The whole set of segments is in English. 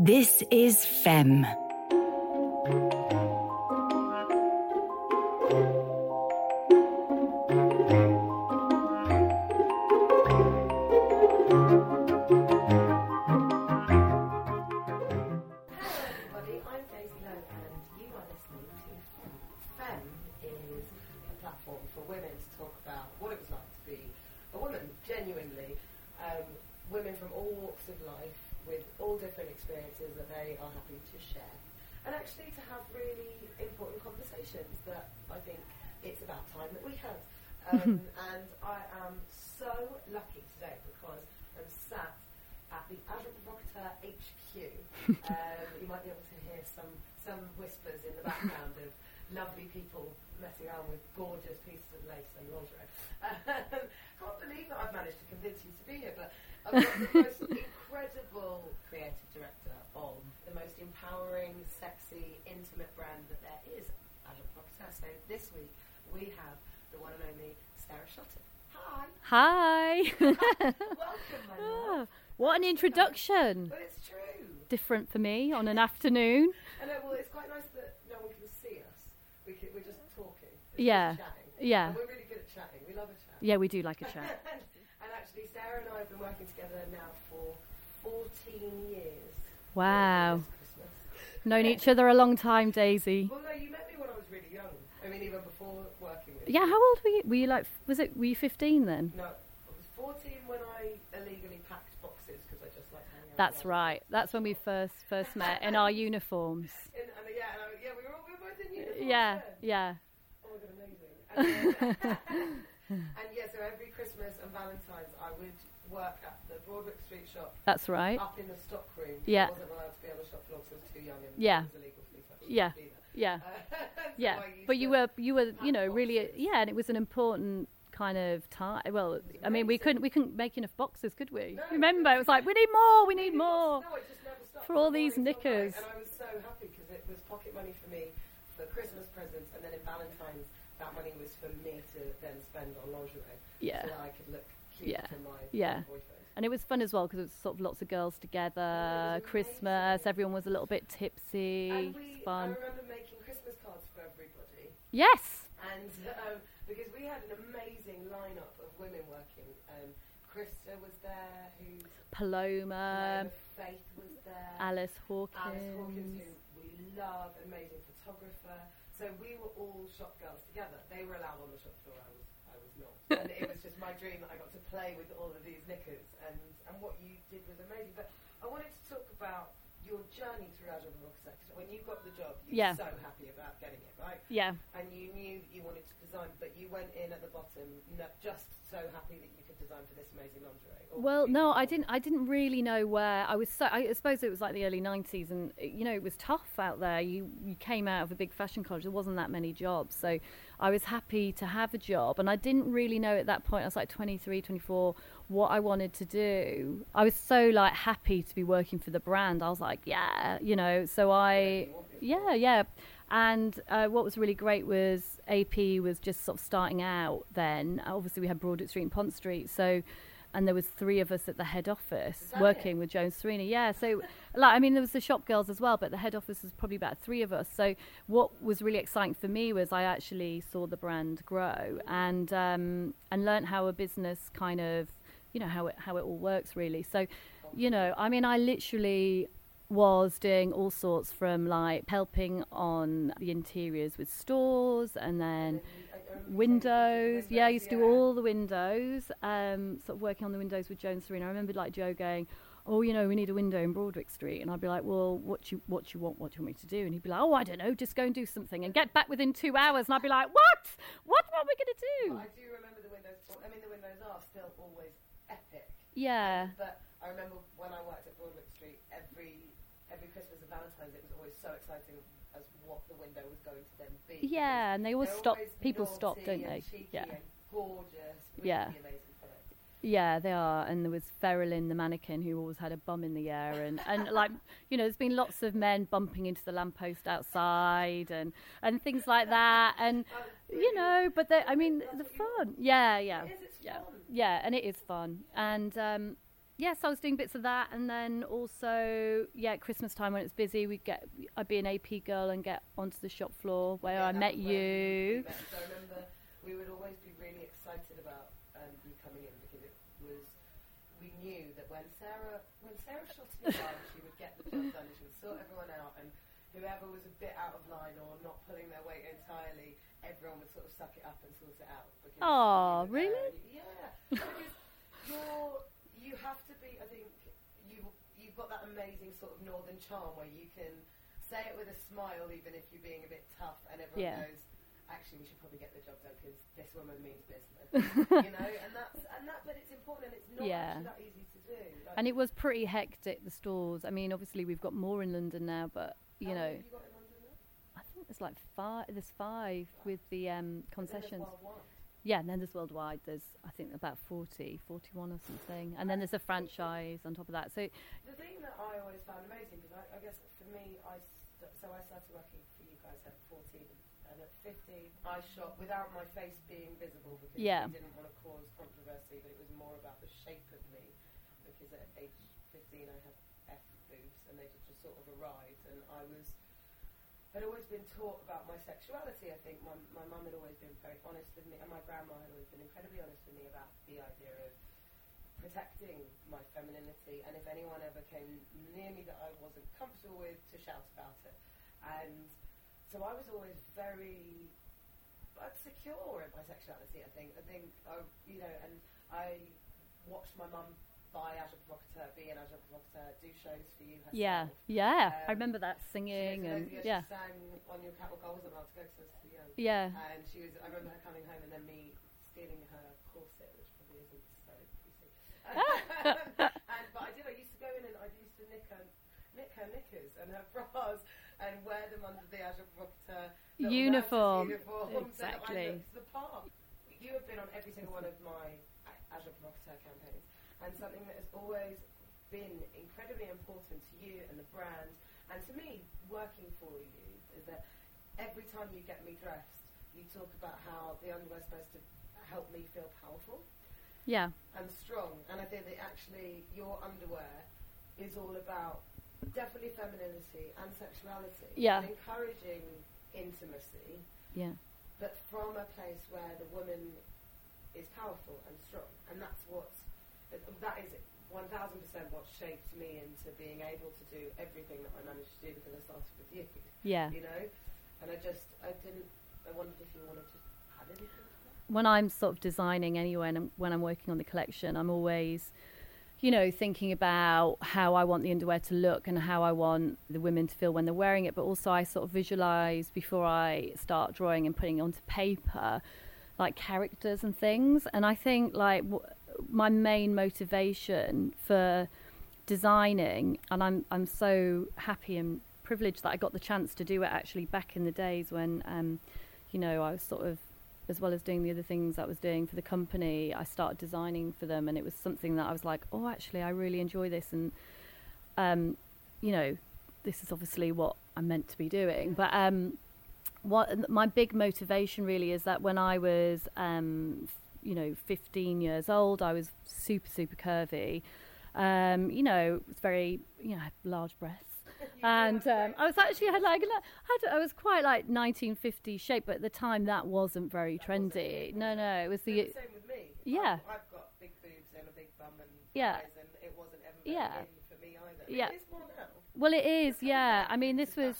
This is Femme. To convince you to be here, but I've got the most incredible creative director of the most empowering, sexy, intimate brand that there is, Agent Provocateur. So this week we have the one and only Sarah Shotton. Hi. Hi. Welcome, my Ah, love. what an introduction. But it's true. Different for me on an afternoon. I know, well, it's quite nice that no one can see us. We can, we're just talking. It's Yeah. Just chatting. Yeah. And we're really good at chatting. We love a chat. Yeah, we do like a chat. Actually, Sarah and I have been working together now for 14 years. Wow. Known each other a long time, Daisy. Well, no, you met me when I was really young. I mean, even before working with Yeah, how old were you? Were you like, was it, were you 15 then? No, I was 14 when I illegally packed boxes because I just like hanging out. That's right. That's when we first first met in our uniforms. In, and, uh, yeah, and I, yeah, we were, all, we were both in uh, uniform. Yeah, yeah. Oh my god, amazing. And, then- uh, and yeah, so every Christmas and Valentine's, I would work at the Broadwick Street shop That's right. up in the stock room. Yeah. I wasn't allowed to be on the shop floor because I was too young and Yeah. it was illegal for me to actually Yeah. be there. Yeah, Uh, so yeah. But you were, you were, you know, really, boxes. yeah, and it was an important kind of time. Well, I mean, we couldn't, we couldn't make enough boxes, could we? No, Remember, it was like, we need more, we need more. No, it just never stopped. For all these knickers. And I was so happy because it was pocket money for me for Christmas presents, and then in Valentine's, that money was for me to then spend on lingerie. Yeah. So I could look cute Yeah. for my, Yeah. boyfriend. And it was fun as well because it was sort of lots of girls together, Christmas, everyone was a little bit tipsy, And we, I fun. remember making Christmas cards for everybody. Yes! And um, because we had an amazing lineup of women working. Um, Krista was there, who's Paloma, Paloma Faith was there. Alice Hawkins. Alice Hawkins, who we love, amazing photographer. So we were all shop girls together. They were allowed on the shop floor. I was, I was not. and it was just my dream that I got to play with all of these knickers. And, and what you did was amazing. But I wanted to talk about your journey through Rockstar. Because when you got the job, you Yeah. were so happy about getting it, right? Yeah, And you knew that you wanted to design, but you went in at the bottom just so happy that you could design for this amazing lingerie. Well, no, I didn't. I didn't really know where I was. So I suppose it was like the early '90s, and you know it was tough out there. You you came out of a big fashion college. There wasn't that many jobs, so I was happy to have a job, and I didn't really know at that point. I was like 23, 24, what I wanted to do. I was so like happy to be working for the brand. I was like, yeah, you know. So I, yeah, yeah. And uh, what was really great was AP was just sort of starting out then. Obviously, we had Broad Street and Pont Street, so and there was three of us at the head office working with Joe and Serena. Yeah, so like I mean, there was the shop girls as well, but the head office was probably about three of us. So what was really exciting for me was I actually saw the brand grow and um, and learned how a business kind of you know how it how it all works really. So you know, I mean, I literally was doing all sorts from like helping on the interiors with stores and then windows. Yeah, I used to do all the windows. Um, sort of working on the windows with Joe and Serena. I remember like Joe going, "Oh, you know, we need a window in Broadwick Street," and I'd be like, "Well, what do you what you want? What do you want me to do?" And he'd be like, "Oh, I don't know. Just go and do something and get back within two hours." And I'd be like, "What? What? What are we going to do?" I do remember the windows. I mean, the windows are still always epic. Yeah, But I remember when I worked at Broadwick Street, every every Christmas and Valentine's, it was always so exciting as what the window was going to then be. yeah, and they always stop. always People stop, don't they? Yeah. gorgeous. Yeah. Yeah, they are. And there was Ferrelin, the mannequin, who always had a bum in the air. And, and like, you know, there's been lots of men bumping into the lamppost outside and, and things like that. And, you know, but they, I mean, the fun. Yeah, yeah. It is, it's Yeah. fun. Yeah, and it is fun. And, um, yes, I was doing bits of that, and then also, yeah, at Christmas time when it's busy, we get I'd be an AP girl and get onto the shop floor where Yeah, I met you. met. So I remember we would always be really excited about um, you coming in because it was we knew that when Sarah when Sarah shot in line, she would get the job done. and She would sort everyone out, and whoever was a bit out of line or not pulling their weight entirely, everyone would sort of suck it up and sort it out. Oh, were there really? yeah, you're you have to be. I think you you've got that amazing sort of northern charm where you can say it with a smile, even if you're being a bit tough, and everyone Yeah. goes, "Actually, we should probably get the job done because this woman means business." you know, and that's and that, but it's important, and it's not Yeah. actually that easy to do. Like, And it was pretty hectic. The stores. I mean, obviously we've got more in London now, but you know, have you got in I think there's like five. There's five with the um, concessions. Yeah, and then there's worldwide. There's I think about 40, 41 or something, and then there's a franchise on top of that. So The thing that I always found amazing, because I, I guess for me, I st- so I started working for you guys at 14, and at 15, I shot without my face being visible because Yeah. I didn't want to cause controversy, but it was more about the shape of me, because at age 15 I had F boobs, and they just sort of arrived, and I was had always been taught about my sexuality. I think my my mum had always been very honest with me, and my grandma had always been incredibly honest with me about the idea of protecting my femininity, and if anyone ever came near me that I wasn't comfortable with, to shout about it. And so I was always very secure in my sexuality. I think. I think. I, you know, and I watched my mum buy Agent Provocateur, be an Agent Provocateur, do shows for you herself. yeah, yeah, I Um, remember that singing and of yeah, she sang on your catwalk. I wasn't to go I was young. yeah, And she was. I remember her coming home and then me stealing her corset, which probably isn't so PC. and but I did. I used to go in and I used to nick her, nick her knickers and her bras and wear them under the Agent Provocateur Uniform. uniform so I Exactly. looked the part. You have been on every single one of my A- Agent Provocateur campaigns, and something that has always been incredibly important to you and the brand, and to me, working for you, is that every time you get me dressed, you talk about how the underwear is supposed to help me feel powerful yeah, and strong. And I think that actually your underwear is all about definitely femininity and sexuality. Yeah. And encouraging intimacy, yeah, but from a place where the woman is powerful and strong. And that's what's, that is 1000% what shaped me into being able to do everything that I managed to do because I started with you, yeah. you know? And I just, I didn't, I wondered if you wanted to add anything to that. when I'm sort of designing anyway, and I'm- when I'm working on the collection, I'm always, you know, thinking about how I want the underwear to look and how I want the women to feel when they're wearing it. But also, I sort of visualize before I start drawing and putting it onto paper, like characters and things. And I think like w- my main motivation for designing, and I'm I'm so happy and privileged that I got the chance to do it actually back in the days when, um, you know, I was sort of as well as doing the other things I was doing for the company, I started designing for them, and it was something that I was like, oh, actually, I really enjoy this, and um, you know, this is obviously what I'm meant to be doing. But um, what my big motivation really is that when I was, um, you know, 15 years old, I was super super curvy. Um, you know, it was very, you know, I had large breasts and um, I was actually had like had, I was quite like 1950 shape, but at the time that wasn't very That wasn't trendy. No, no, it was the the same with me. Yeah. I've, I've got big boobs and a big bum and Yeah. and it wasn't ever Yeah. for me either. Yeah. It is more now. Well, it is. Yeah, I mean, this was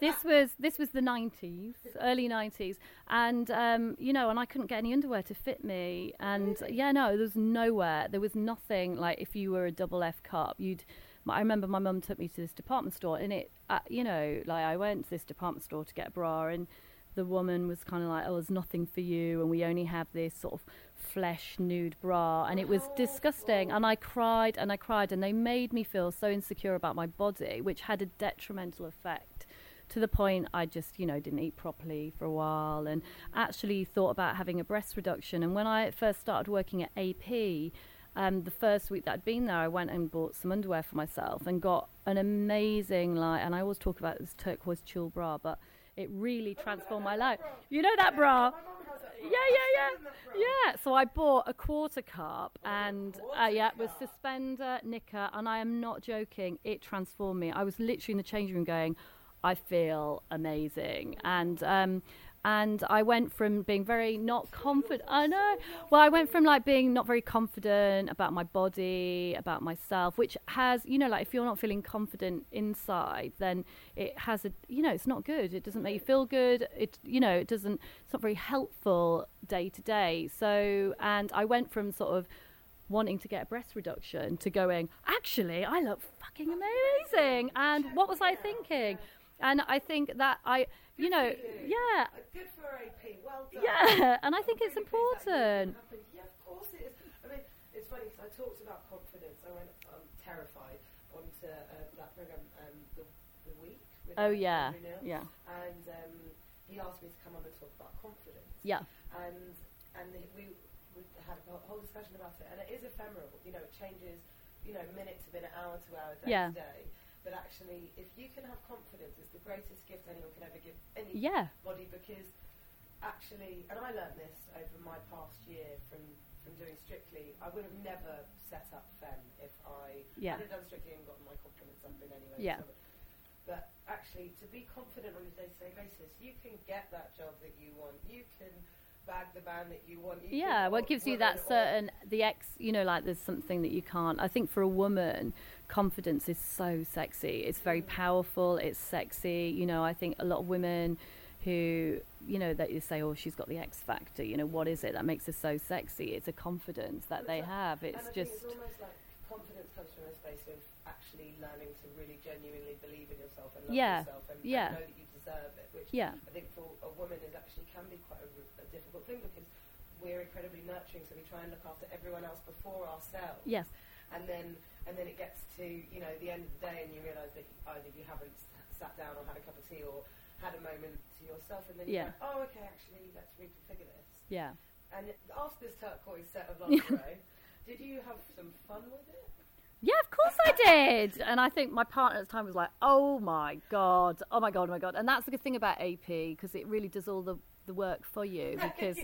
this was this was the 90s, early 90s, and um, you know, and I couldn't get any underwear to fit me, and yeah, no, there was nowhere. There was nothing like if you were a double F cup, you'd. I remember my mum took me to this department store, and it, uh, you know, like I went to this department store to get a bra, and the woman was kind of like, "Oh, there's nothing for you, and we only have this sort of flesh nude bra," and it was disgusting. And I cried and I cried, and they made me feel so insecure about my body, which had a detrimental effect to the point I just, you know, didn't eat properly for a while, and actually thought about having a breast reduction. And when I first started working at AP. Um, the first week that I'd been there, I went and bought some underwear for myself and got an amazing, like, and I always talk about this turquoise chill bra, but it really transformed my life. You know that bra? My mum has that bra. Yeah, yeah, yeah. stolen that bra. Yeah, so I bought a quarter cup and uh, yeah, with suspender knicker, and I am not joking. It transformed me. I was literally in the changing room going, I feel amazing, and um, and I went from being very not confident. I know. Well, I went from like being not very confident about my body, about myself, which has, you know, like if you're not feeling confident inside, then it has a, you know, it's not good. It doesn't make you feel good. It, you know, it doesn't. It's not very helpful day to day. So, and I went from sort of wanting to get a breast reduction to going, actually, I look fucking amazing. And what was I thinking? And I think that I, you know, yeah, Uh, Good for AP. Well done. yeah, and I think I'm it's really important. Yeah, of course it is. I mean, it's funny because I talked about confidence. I went um, terrified onto uh, that program, um, the, the week. With Oh yeah, Neil, yeah, And um, he asked me to come on and talk about confidence. yeah, And and the, we we had a whole discussion about it. And it is ephemeral. You know, it changes. You know, minute to minute, hour to hour, day Yeah. to day. But actually, if you can have confidence, it's the greatest gift anyone can ever give any yeah, body because actually, and I learned this over my past year from, from doing Strictly, I would have never set up Femme if I Yeah. had done Strictly and gotten my confidence up in anyway. Yeah. So- but actually, to be confident on a day-to-day basis, you can get that job that you want. You can bag the band that you want. You yeah. What gives you that certain the ex? You know, like there's something that you can't. I think for a woman, confidence is so sexy. It's very mm. powerful. It's sexy. You know, I think a lot of women who you know that you say, oh, she's got the X factor. You know, what is it that makes her so sexy? It's a confidence that they have. It's just. it's almost like confidence comes from a space of actually learning to really genuinely believe in yourself and love Yeah. yourself and, and know that you deserve it, which Yeah. I think for a woman is actually can be quite a, a difficult thing because we're incredibly nurturing, so we try and look after everyone else before ourselves. Yes. And then and then it gets to you know the end of the day, and you realise that either you haven't sat down or had a cup of tea or had a moment to yourself, and then you're like, oh, okay, actually, let's reconfigure this. Yeah. And after this turquoise set of lingerie, did you have some fun with it? Yeah, of course I did. And I think my partner at the time was like, "Oh my god, oh my god, oh my god." And that's the good thing about AP because it really does all the the work for you because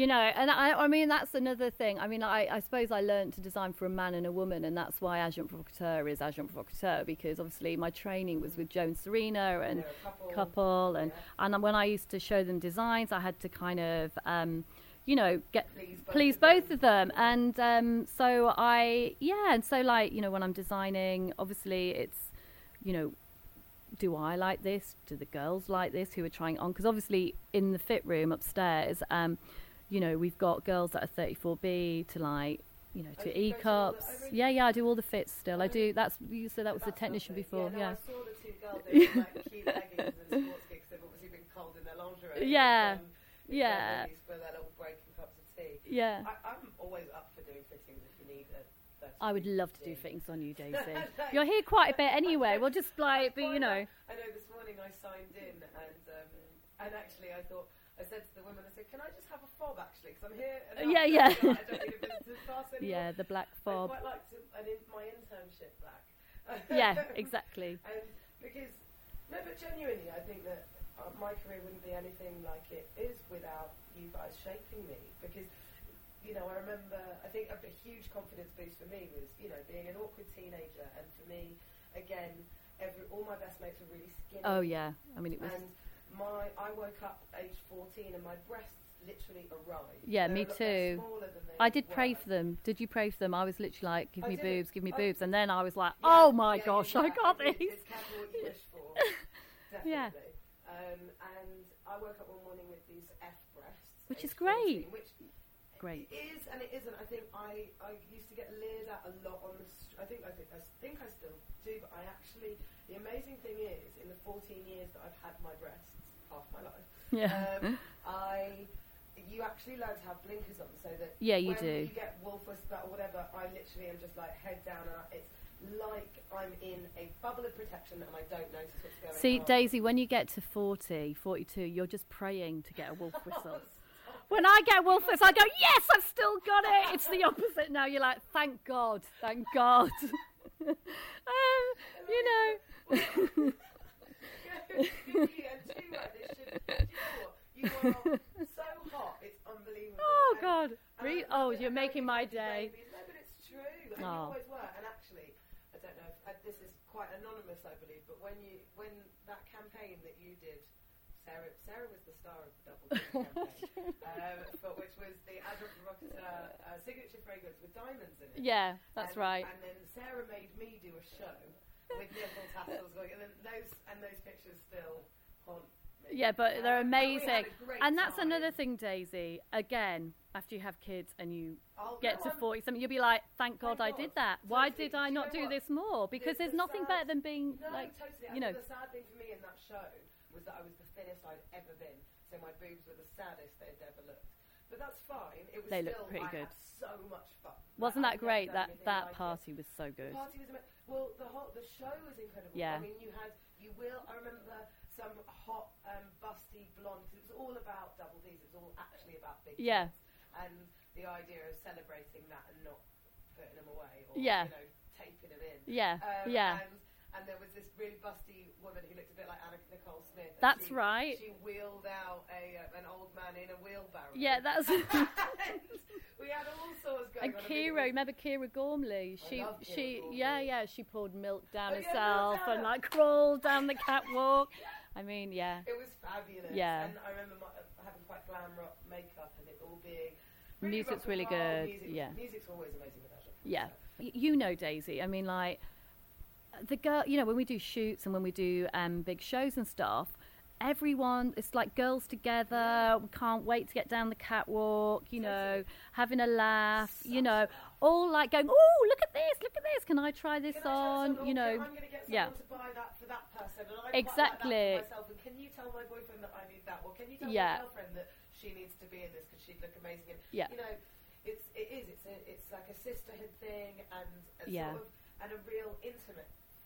you know and I, I mean that's another thing i mean I, I suppose i learned to design for a man and a woman and that's why agent provocateur is agent provocateur because obviously my training was with joe and serena and couple. couple and Yeah. and when i used to show them designs i had to kind of um you know get Please both please of both them. of them and um so i yeah and so like you know when i'm designing obviously it's you know do I like this? Do the girls like this who are trying on? Because obviously in the fit room upstairs, um, you know, we've got girls that are 34B to like, you know, to E go to all the- cups. really? Yeah, yeah, I do all the fits still. I do. That's you said that was the technician before. Yeah, no, Yeah, I saw the two girls they were like cute leggings and sports kicks. They've obviously been cold in their lingerie. Yeah. Um, Yeah. For their little break and cups of tea. yeah. I, I'm always up for doing fittings if you need a. 30 I would love to do fitting. fittings on you, Daisy. You're here quite a bit anyway. We'll just like, but you know, I know this morning I signed in and um, and actually I thought I said to the woman I said can I just have a fob actually because I'm here. enough Yeah, yeah. I don't need a visitor's pass anymore. yeah, the black fob. quite like to, an in, my internship back. Yeah, exactly. And because no, but genuinely, I think that uh, my career wouldn't be anything like it is without you guys shaping me. Because you know, I remember. I think a, a huge confidence boost for me was you know being an awkward teenager, and for me, again, every all my best mates were really skinny. Oh yeah, I mean it was. And my, I woke up age 14 and my breasts literally arrived. Yeah, They me too. smaller than they I did pray for them. Did you pray for them? I was literally like, give I me boobs, give me Oh. boobs, and then I was like, Yeah, oh my yeah, gosh, yeah, I got these. It's careful what you wish for. Definitely. Yeah. Um, and I woke up one morning with these F breasts. Which is aged 14, great. Which Great. It is and it isn't. I think I, I used to get leered at a lot on the. St- I think I think I think I still do, but I actually. The amazing thing is, in the 14 years that I've had my breasts, half my life, Yeah. um, I. You actually learn to have blinkers on, so that Yeah, you when do. you get wolf whisper or whatever, I literally am just like head down, and I, it's like I'm in a bubble of protection, and I don't notice what's going See, on. See, Daisy, when you get to 40, 42, you're just praying to get a wolf whistle. When I get wolf I go, yes, I've still got it. It's the opposite now. You're like, thank God, thank God. um, you know, and two, right, they should, do you know what? You are so hot, it's unbelievable. unbelievable. Oh God! and I Re- oh, you're making my day. No, but it's true. And you Oh. always were. And actually, I don't know. If, uh, this is quite anonymous, I believe. But when you when that campaign that you did. Sarah, Sarah was the star of the Double campaign, um, but which was the Agent Provocateur uh, signature fragrance with diamonds in it. Yeah, that's And- right. And then Sarah made me do a show with nipple tassels going, and then those and those pictures still haunt me. Yeah, but they're Um, and amazing. a And that's time. another thing, Daisy. Again, after you have kids and you I'll get to 40 something, you'll be like, thank God I did that. Why did I Do not do what? this more? Because The- there's the nothing sad- better than being No, like, totally. You know, the sad thing for me in that show was that I was the thinnest I'd ever been. So my boobs were the saddest they'd ever looked. But that's fine. It was They still, look pretty I good. had so much fun. wasn't that great? That that like it. party was so The good. party was ama- well. The whole the show was incredible. Yeah. I mean, you had you will. I remember some hot, um, busty blonde. it was all about double D's. It was all actually about big. Yeah. tits. And the idea of celebrating that and not putting them away or Yeah. you know taping them in. Yeah, Um, yeah. And, and there was this really busty woman who looked a bit like Anna Nicole Smith. That's she- right. She wheeled out a uh, an old man in a wheelbarrow. Yeah, that's. We had all sorts going and on. I mean, it Kira, was- remember Kira Gormley? She, she, Gormley. yeah, yeah. She poured milk down Oh, herself milk and like crawled down the catwalk. I mean, yeah, It was fabulous. Yeah. And I remember my, having quite glam rock makeup and it all being. Music's really good, Music, yeah. Music's always amazing with Azure. yeah. You know, Daisy. I mean, like the girl. You know, when we do shoots and when we do um, big shows and stuff. Everyone, it's like girls together. We can't wait to get down the catwalk. You know, having a laugh. You know, all like going, "Oh, look at this! Look at this! Can I try this I try on?" something? You know, I'm going to get yeah. to buy that for that person. And I Exactly. Like that for myself. And can you tell my boyfriend that I need that? Or can you tell Yeah. my girlfriend that she needs to be in this because she'd look amazing? And, Yeah. You know, it's it is. It's a, it's like a sisterhood thing and a Yeah. sort of and a real intimate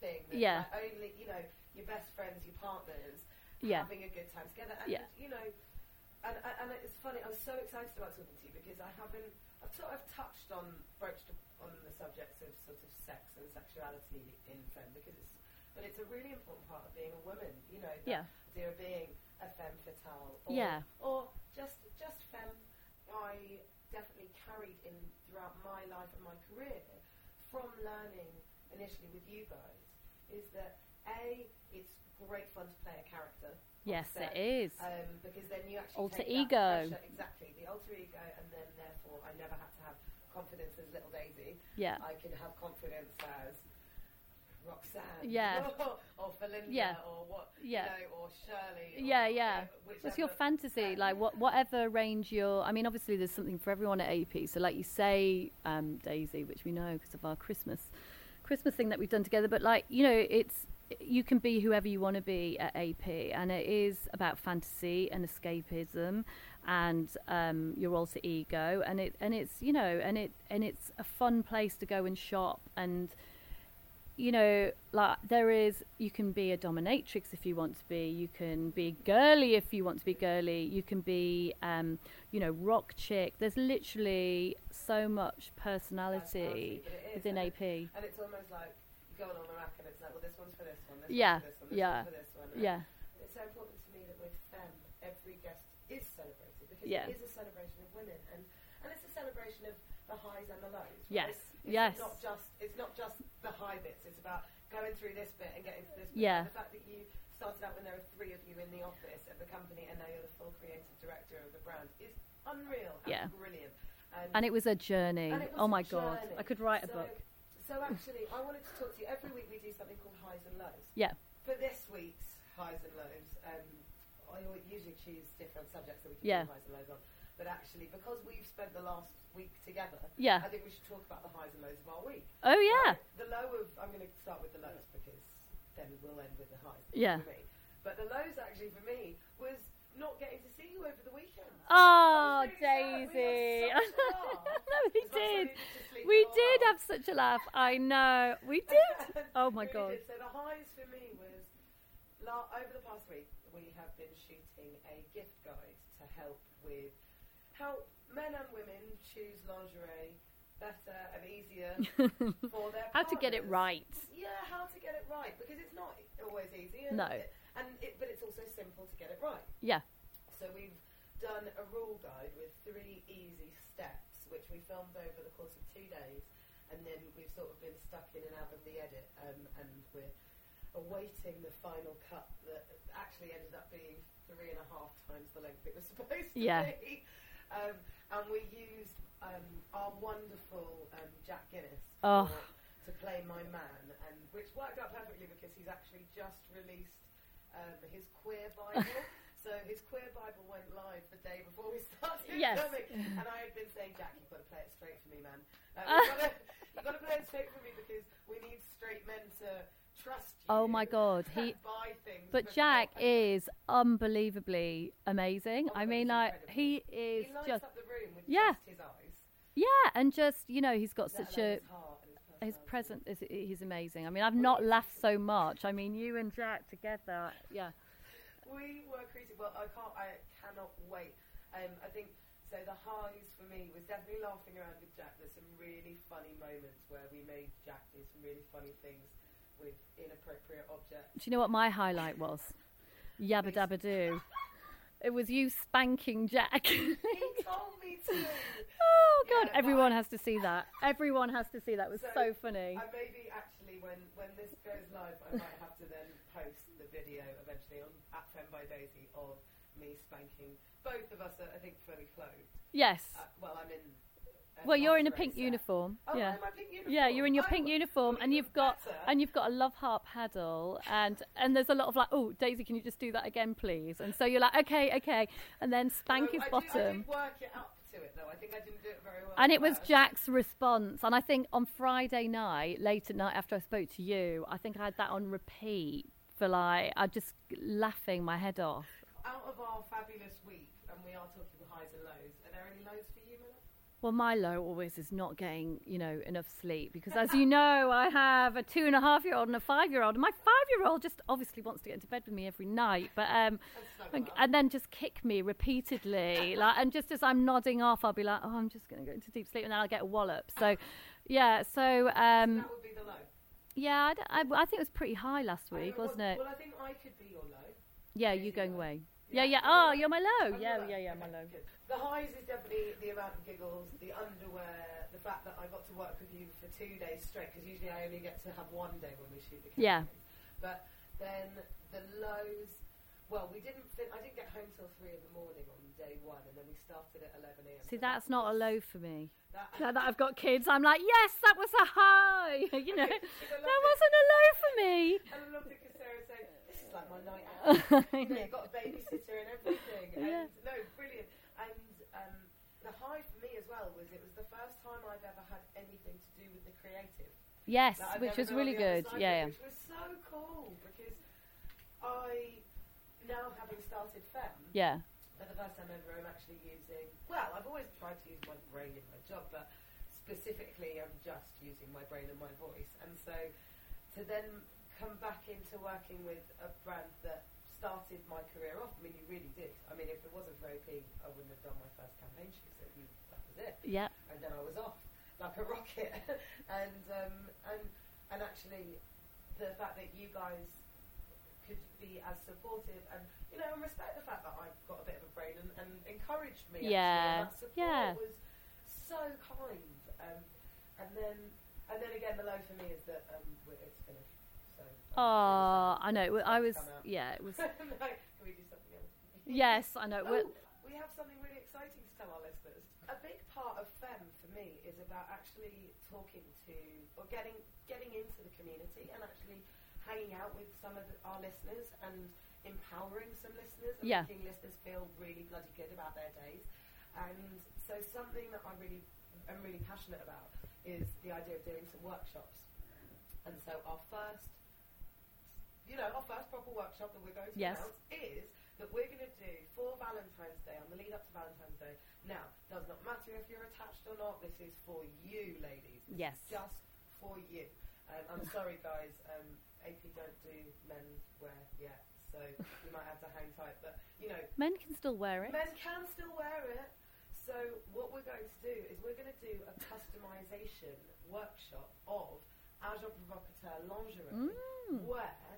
thing. That Yeah. Like only you know your best friends, your partners, Yeah. having a good time together. And Yeah. you know, and, and and it's funny. I'm so excited about talking to you because I haven't. I've sort of touched on broached on the subjects of sort of sex and sexuality in femme because it's, but it's a really important part of being a woman. You know, the Yeah. idea of being a femme fatale, or, Yeah. or just just femme. I definitely carried in throughout my life and my career from learning initially with you guys is that a it's great fun to play a character. yes, set, it is. um, because then you actually Alter ego. pressure- exactly the alter ego, and then therefore I never had to have confidence as little Daisy. Yeah. I can have confidence as Roxanne, Yeah. or, or Yeah. or what, Yeah. you know, or Shirley, Yeah, or, yeah. whichever- It's your fantasy, like what, whatever range you're. I mean, obviously, there's something for everyone at AP. So, like you say, um, Daisy, which we know because of our Christmas, Christmas thing that we've done together. But like you know, it's you can be whoever you want to be at AP, and it is about fantasy and escapism, and um, your alter ego, and it and it's you know, and it and it's a fun place to go and shop and you know, like there is, you can be a dominatrix if you want to be. You can be girly if you want to be girly. You can be, um, you know, rock chick. There's literally so much personality Personality, but within and AP. And it's almost like you go on the rack and it's like, well, this one's for this one, this Yeah, one's for this one, this yeah, one's for this one. Yeah, It's so important to me that with Femme, every guest is celebrated because Yeah. it is a celebration of women, and and it's a celebration of the highs and the lows. Right? Yes, it's yes. Not just it's not just the high bits. It's about going through this bit and getting to this. Bit. Yeah. The fact that you started out when there were three of you in the office at the company, and now you're the full creative director of the brand is unreal. And Yeah. Brilliant. and it was a journey. and was Oh a my god, journey. I could write a book. So actually, I wanted to talk to you. Every week we do something called highs and lows. Yeah, For this week's highs and lows, um, I usually choose different subjects that we can Yeah. do highs and lows on. But actually, because we've spent the last week together, Yeah. I think we should talk about the highs and lows of our week. Oh yeah, The low of I'm going to start with the lows because then we'll end with the highs. Yeah. For me. But the lows actually for me was not getting to see you over the weekend. Oh, really. Daisy. We had such a laugh. no, we did. needed to sleep We did have such a laugh. I know. We did. Oh my Really god. did. So the highs for me was la- over the past week we have been shooting a gift guide to help with help men and women choose lingerie better and easier for their How to get it right. Yeah, how to get it right because it's not always easy. And No. it- and it, but it's also simple to get it right. Yeah. So we've done a rule guide with three easy steps, which we filmed over the course of two days, and then we've sort of been stuck in and out of the edit, um, and we're awaiting the final cut that actually ended up being three and a half times the length it was supposed to Yeah. be. Um, and we used um, our wonderful um, Jack Guinness Oh. to play my man, and which worked out perfectly because he's actually just released um, his queer Bible. so his queer Bible went live the day before we started Yes. filming, and I had been saying, Jack, you've got to play it straight for me, man. Uh, you've, got to, you've got to play it straight for me because we need straight men to trust you. Oh my God, he- buy things. But before- Jack is unbelievably amazing. Oh, I mean, like incredible. he is He just up the room with Yeah. just his eyes. yeah, and just you know, he's got let such a his heart and his, his present is he's amazing. I mean, I've not laughed so much. I mean, you and Jack together, yeah. We were creative. Well, I can't. I cannot wait. Um, I think so. The highs for me was definitely laughing around with Jack. There's some really funny moments where we made Jack do some really funny things with inappropriate objects. Do you know what my highlight was? Yabba dabba doo. It was you spanking Jack. He told me to. oh God! Yeah, Everyone has to see that. Everyone has to see that. It was So, so funny. I maybe actually when when this goes live, I might have to then post the video eventually on at Femme by Daisy of me spanking both of us. Are, I think fully clothed. Yes. Uh, well, I'm in. Well, you're in a pink uniform. Oh, yeah. Pink uniform. Yeah, you're in your Oh, pink uniform, and you've got better. and you've got a love harp paddle, and and there's a lot of like, oh, Daisy, can you just do that again, please? And so you're like, okay, okay, and then spank his I bottom. did work it up to it though. I think I didn't do it very well. And it was. Jack's response. And I think on Friday night, late at night after I spoke to you, I think I had that on repeat for like, I just laughing my head off. Out of our fabulous week, and we are talking highs and lows. Are there any lows for? Well, my low always is not getting, you know, enough sleep because, as you know, I have a two and a half year old and a five year old. And my five year old just obviously wants to get into bed with me every night, but um, And so and, and then just kick me repeatedly, like, and just as I'm nodding off, I'll be like, oh, I'm just going to go into deep sleep, and then I'll get a wallop. So, yeah, so um, that would be the low. yeah, I, I- I think it was pretty high last week, wasn't it? Well, I think I could be your low. Yeah, you going away. Yeah, yeah. Oh, you're my low. Yeah, yeah, yeah, my low. The highs is definitely the amount of giggles, the underwear, the fact that I got to work with you for two days straight, because usually I only get to have one day when we shoot the Yeah. But then the lows, well, we didn't fin- I didn't get home till three in the morning on day one, and then we started at 11 a.m. See, that's not a low for me. That, Now that I've got kids, I'm like, yes, that was a high. You know, that because I love it. wasn't a low for me. And I loved it because Sarah said, like my night out. I you know, you've got a babysitter and everything. Yeah. And no, brilliant. And um, the high for me as well was it was the first time I've ever had anything to do with the creative. Yes, I've which was really good. side Yeah, yeah. Which was so cool because I, now having started Femme, Yeah. for the first time ever, I'm actually using. Well, I've always tried to use my brain in my job, but specifically, I'm just using my brain and my voice. And so, to then come back into working with a brand that started my career off, I mean, you really did. I mean, if it wasn't for AP, I wouldn't have done my first campaign shoot. So you, that was it Yeah. and then I was off like a rocket. and um, and and actually, the fact that you guys could be as supportive and you know and respect the fact that I've got a bit of a brain and, and encouraged me. actually, Yeah, support yeah. was so kind. Um, and then and then again, the low for me is that um, it's finished. So. Oh, I know. I was. Yeah, it was. no, can we do something else? Yes, I know. Oh, we have something really exciting to tell our listeners. A big part of Femme for me is about actually talking to or getting getting into the community and actually hanging out with some of the, our listeners and empowering some listeners and Yeah. making listeners feel really bloody good about their days. And so something that I really am really passionate about is the idea of doing some workshops. And so our first you know, our first proper workshop that we're going to Yes. announce is that we're going to do for Valentine's Day, on the lead up to Valentine's Day. Now, does not matter if you're attached or not, this is for you, ladies. Yes. just for you. Um, I'm sorry, guys, um, AP don't do men's wear yet, so you might have to hang tight. But, you know, Men can still wear it. Men can still wear it. So what we're going to do is we're going to do a customization workshop of Agent Provocateur lingerie, Mm. where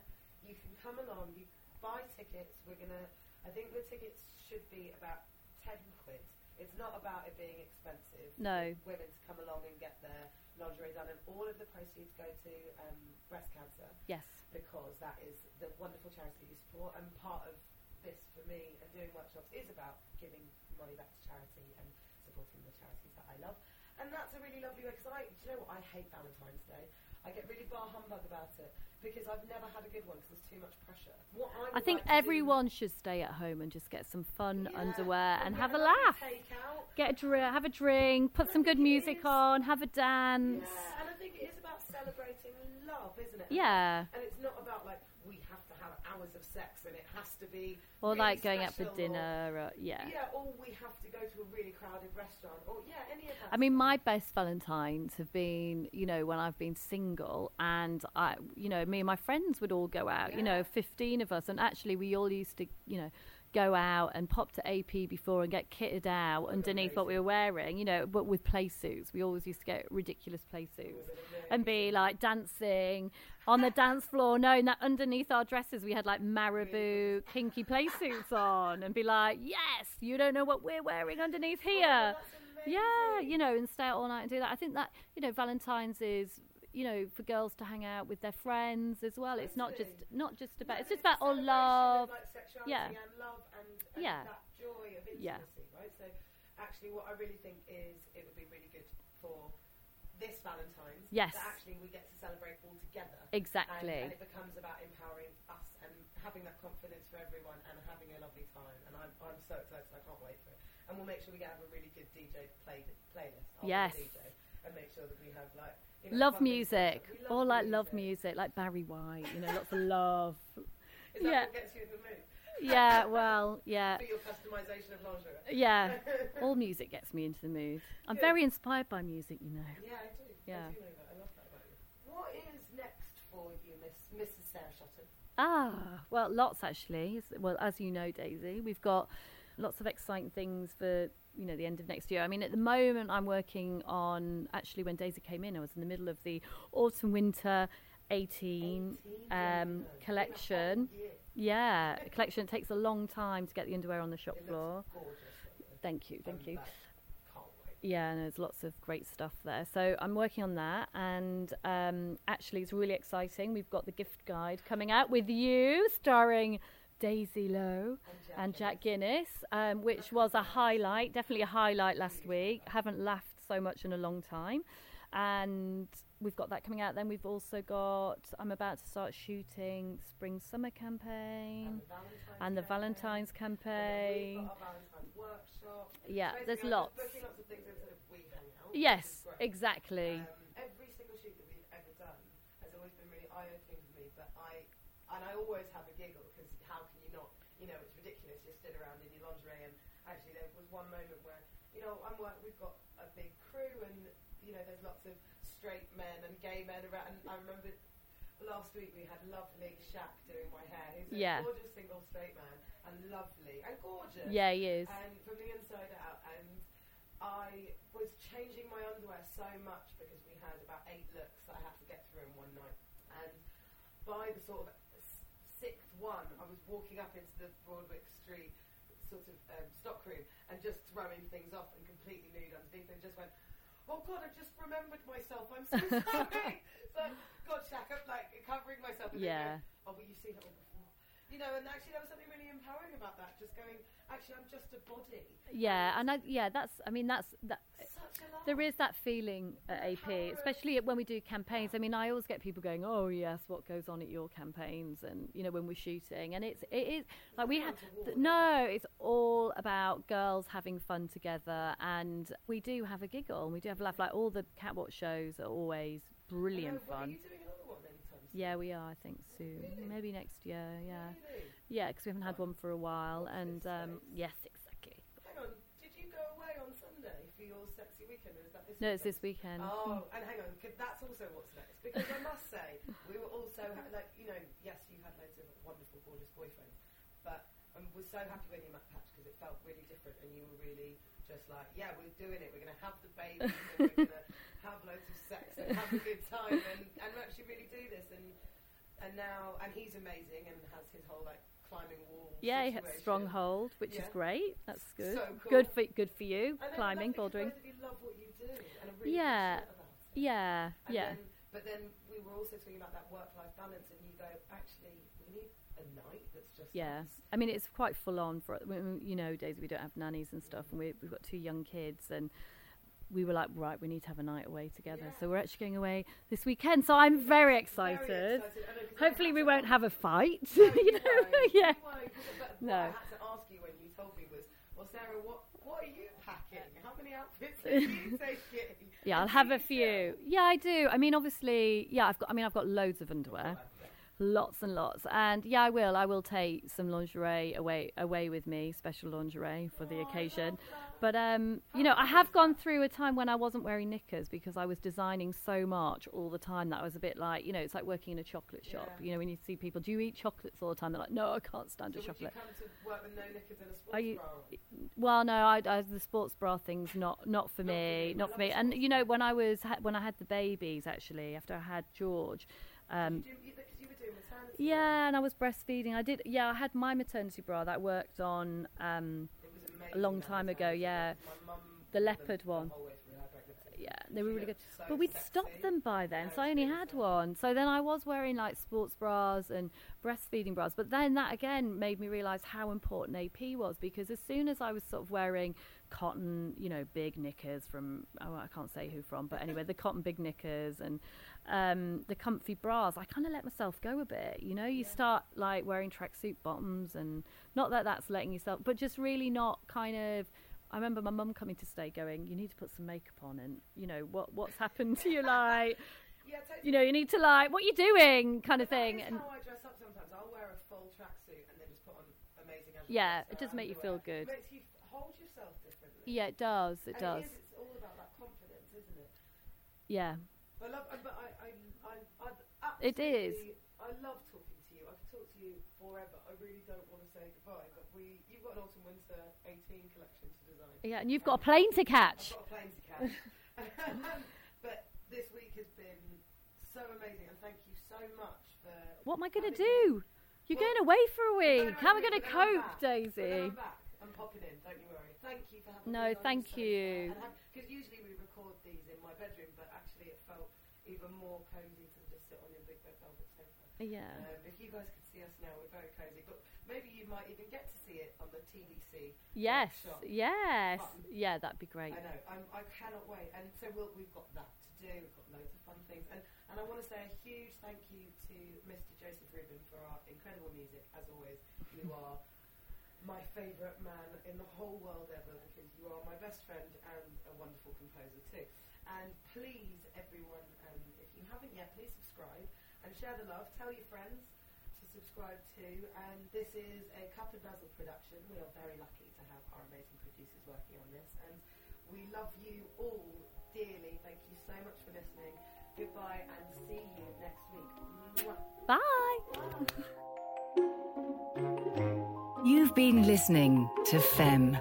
you can come along, you buy tickets. We're gonna, I think the tickets should be about ten quid. It's not about it being expensive. No. Women to come along and get their lingerie done, and all of the proceeds go to um, breast cancer Yes. because that is the wonderful charity you support. And part of this for me and doing workshops is about giving money back to charity and supporting the charities that I love. And that's a really lovely way because I, do you know what? I hate Valentine's Day. I get really bar humbug about it because I've never had a good one because there's too much pressure. What I, I think like everyone should stay at home and just get some fun Yeah, underwear and get have a laugh. Get a drink, have a drink, put some good music is. on, have a dance. Yeah, and I think it is about celebrating love, isn't it? Yeah. And it's not about like we have to have hours of sex and it has to be Or really like going out for special or- dinner. Or, yeah. Yeah, or we have to go to a really crowded restaurant, or yeah, any of that. I mean, my best Valentines have been, you know, when I've been single, and I, you know, me and my friends would all go out. You know, fifteen of us, and actually, we all used to, you know, go out and pop to AP before and get kitted out underneath what we were wearing. You know, but with play suits, we always used to get ridiculous play suits and be like dancing on the dance floor, knowing that underneath our dresses we had like marabou kinky play suits on, and be like, yes, you don't know what we're wearing underneath here. Yeah, you know, and stay out all night and do that. I think that you know, Valentine's is you know for girls to hang out with their friends as well. It's not just not just about. No, It's just about all love. Like, sexuality Yeah. and love and, and Yeah. that joy of intimacy, Yeah. right? So, actually, what I really think is it would be really good for this Valentine's Yes. that actually we get to celebrate all together. Exactly. And, and it becomes about empowering us and having that confidence for everyone and having a lovely time. And I'm, I'm so excited. I can't wait for it. And we'll make sure we get have a really good DJ play, playlist. I'll Yes. DJ and make sure that we have like love music, or like love music, like Barry White. You know, lots of love. Is that Yeah. what gets you in the mood? Yeah, well, yeah, your customization of lingerie. yeah. All music gets me into the mood. I'm Good. very inspired by music, you know. Yeah, I do. Yeah. I do know that. I love that about you. What is next for you, Miss Mrs. Sarah Shotton? Ah, well, lots actually. Well, as you know, Daisy, we've got lots of exciting things for you know the end of next year. I mean, at the moment, I'm working on actually when Daisy came in, I was in the middle of the autumn winter 18 um, collection. Yeah, collection. It takes a long time to get the underwear on the shop floor. gorgeous. Thank you, thank you. Yeah, and there's lots of great stuff there. So I'm working on that, and um, actually, it's really exciting. We've got the gift guide coming out with you, starring Daisy Lowe and Jack Guinness, um, which was a highlight, definitely a highlight last week. Haven't laughed so much in a long time. And we've got that coming out. Then we've also got, I'm about to start shooting Spring Summer campaign and the Valentine's campaign. We've got our Valentine's workshop. Yeah, Basically, there's lots. Lots of things instead of we hang out. Yes, exactly. Um, every single shoot that we've ever done has always been really eye-opening for me. But I, and I always have a giggle because how can you not? You know, it's ridiculous. You sit around in your lingerie, and actually there was one moment where, you know, I'm work. We've got a big crew, and you know, there's lots of straight men and gay men around. And I remember last week we had lovely Shaq doing my hair. He's a Yeah. gorgeous single straight man and lovely and gorgeous Yeah, he is. and from the inside out. And I was changing my underwear so much because we had about eight looks that I had to get through in one night. And by the sort of sixth one, I was walking up into the Broadwick Street sort of um, stockroom and just throwing things off and completely nude underneath and just went, Oh God, I've just remembered myself. I'm so sorry. so got Shaq up like covering myself. Yeah. going, oh, but you've seen it all before. You know, and actually there was something really empowering about that. Just going, actually, I'm just a body. Yeah, and I, yeah, that's. I mean, that's that. Such a love. There is that feeling at AP, especially when we do campaigns. I mean, I always get people going, "Oh yes, what goes on at your campaigns?" And you know, when we're shooting, and it's it is like we have. untoward, No, it's all about girls having fun together, and we do have a giggle, and we do have a laugh. Like all the catwalk shows are always brilliant Oh, fun. you doing another one anytime soon? Yeah, we are. I think soon, Really? maybe next year. Yeah, Really? yeah, because we haven't had one for a while, and um, yes, exactly. Hang on, did you go away on Sunday for your sexy weekend, or is that this No, it's this weekend. Oh, and hang on, 'cause that's also what's next. Because I must say, we were also ha- like, you know, yes, you had loads of wonderful, gorgeous boyfriends, but I um, was so happy when you met Patch because it felt really different, and you were really just like, yeah, we're doing it. We're going to have the baby, and we're going to have loads of sex and have a good time, and and actually really do this. And and now, and he's amazing and has his whole like climbing wall. Yeah, had situation. stronghold, which is great. That's good. So cool. Good for good for you. And Climbing, bouldering. both of you love what you do, and really Yeah. Yeah, And yeah. Then, but then we were also talking about that work-life balance, and you go, actually, we need a night that's just Yeah, us. I mean it's quite full on for you know days we don't have nannies and stuff, and we, we've got two young kids, and we were like, right, we need to have a night away together. Yeah. So we're actually going away this weekend. So I'm very excited. Very excited. I know, 'cause I Hopefully we won't have a fight. No, you know, yeah. You won't, 'cause but what No. I had to ask you when you told me was, well, Sarah, what what are you packing? How many outfits are you taking? Yeah, I'll have a few. Yeah, I do. I mean, obviously, yeah, I've got. I mean, I've got loads of underwear, lots and lots, and yeah, I will. I will take some lingerie away away with me, special lingerie for the Oh, I occasion. But um, you know, I have gone through a time when I wasn't wearing knickers because I was designing so much all the time that I was a bit like, you know, it's like working in a chocolate shop. Yeah. You know, when you see people, do you eat chocolates all the time? They're like, no, I can't stand So a chocolate. come to work with no a sports Are you- bra? Well, no, I, I, the sports bra thing's not not for Not for me, not for me. And you know, when I was ha- when I had the babies, actually, after I had George, um, you, do, you, because you were doing maternity. yeah, and I was breastfeeding. I did, yeah, I had my maternity bra that worked on. Um, It was amazing a long time ago, yeah. The leopard one. Yeah, they were really good. But we'd stopped them by then, so I only had one. So then I was wearing like sports bras and breastfeeding bras. But then that again made me realise how important AP was because as soon as I was sort of wearing cotton, you know, big knickers from oh I can't say who from, but anyway, the cotton big knickers and um, the comfy bras, I kind of let myself go a bit. You know, you Yeah. start like wearing tracksuit bottoms and not that that's letting yourself, but just really not kind of. I remember my mum coming to stay, going, "You need to put some makeup on, and you know what what's happened to you, like, Yeah, totally. you know, you need to like, what you doing, kind of thing." And how I dress up sometimes. I'll wear a full tracksuit and then just put on amazing. Yeah, it does make you feel good. It makes you hold yourself differently. yeah, it does, it and does, It is, it's all about that confidence, isn't it? yeah, I love, uh, but I, I, I, I It is. I love talking to you. I could talk to you forever. I really don't want to say goodbye, but we, you've got an autumn winter 18 collection to design. yeah, and you've got a plane to catch. I've got a plane to catch. but this week has been so amazing, and thank you so much for. What am I going to me. do? You're Well, going away for a week. How am I going to I'm cope, back. Daisy? I'm back. I'm popping in. Don't you worry. Thank you for having No, me. on. thank you. Because usually we record these in my bedroom, but actually felt even more cosy to just sit on your big bed velvet sofa. Yeah, Um, if you guys could see us now, we're very cosy. But maybe you might even get to see it on the TBC. yes, workshop. yes, Fun. yeah, that'd be great. I know. I'm, I cannot wait. And so we'll, we've got that to do. We've got loads of fun things. And, and I want to say a huge thank you to Mr. Joseph Rubin for our incredible music, as always. You are my favourite man in the whole world ever because you are my best friend and a wonderful composer too. And please, everyone, um, if you haven't yet, please subscribe and share the love. Tell your friends to subscribe too. And this is a Cup of Dazzle production. We are very lucky to have our amazing producers working on this. And we love you all dearly. Thank you so much for listening. Goodbye and see you next week. Mwah. Bye. You've been listening to Femme.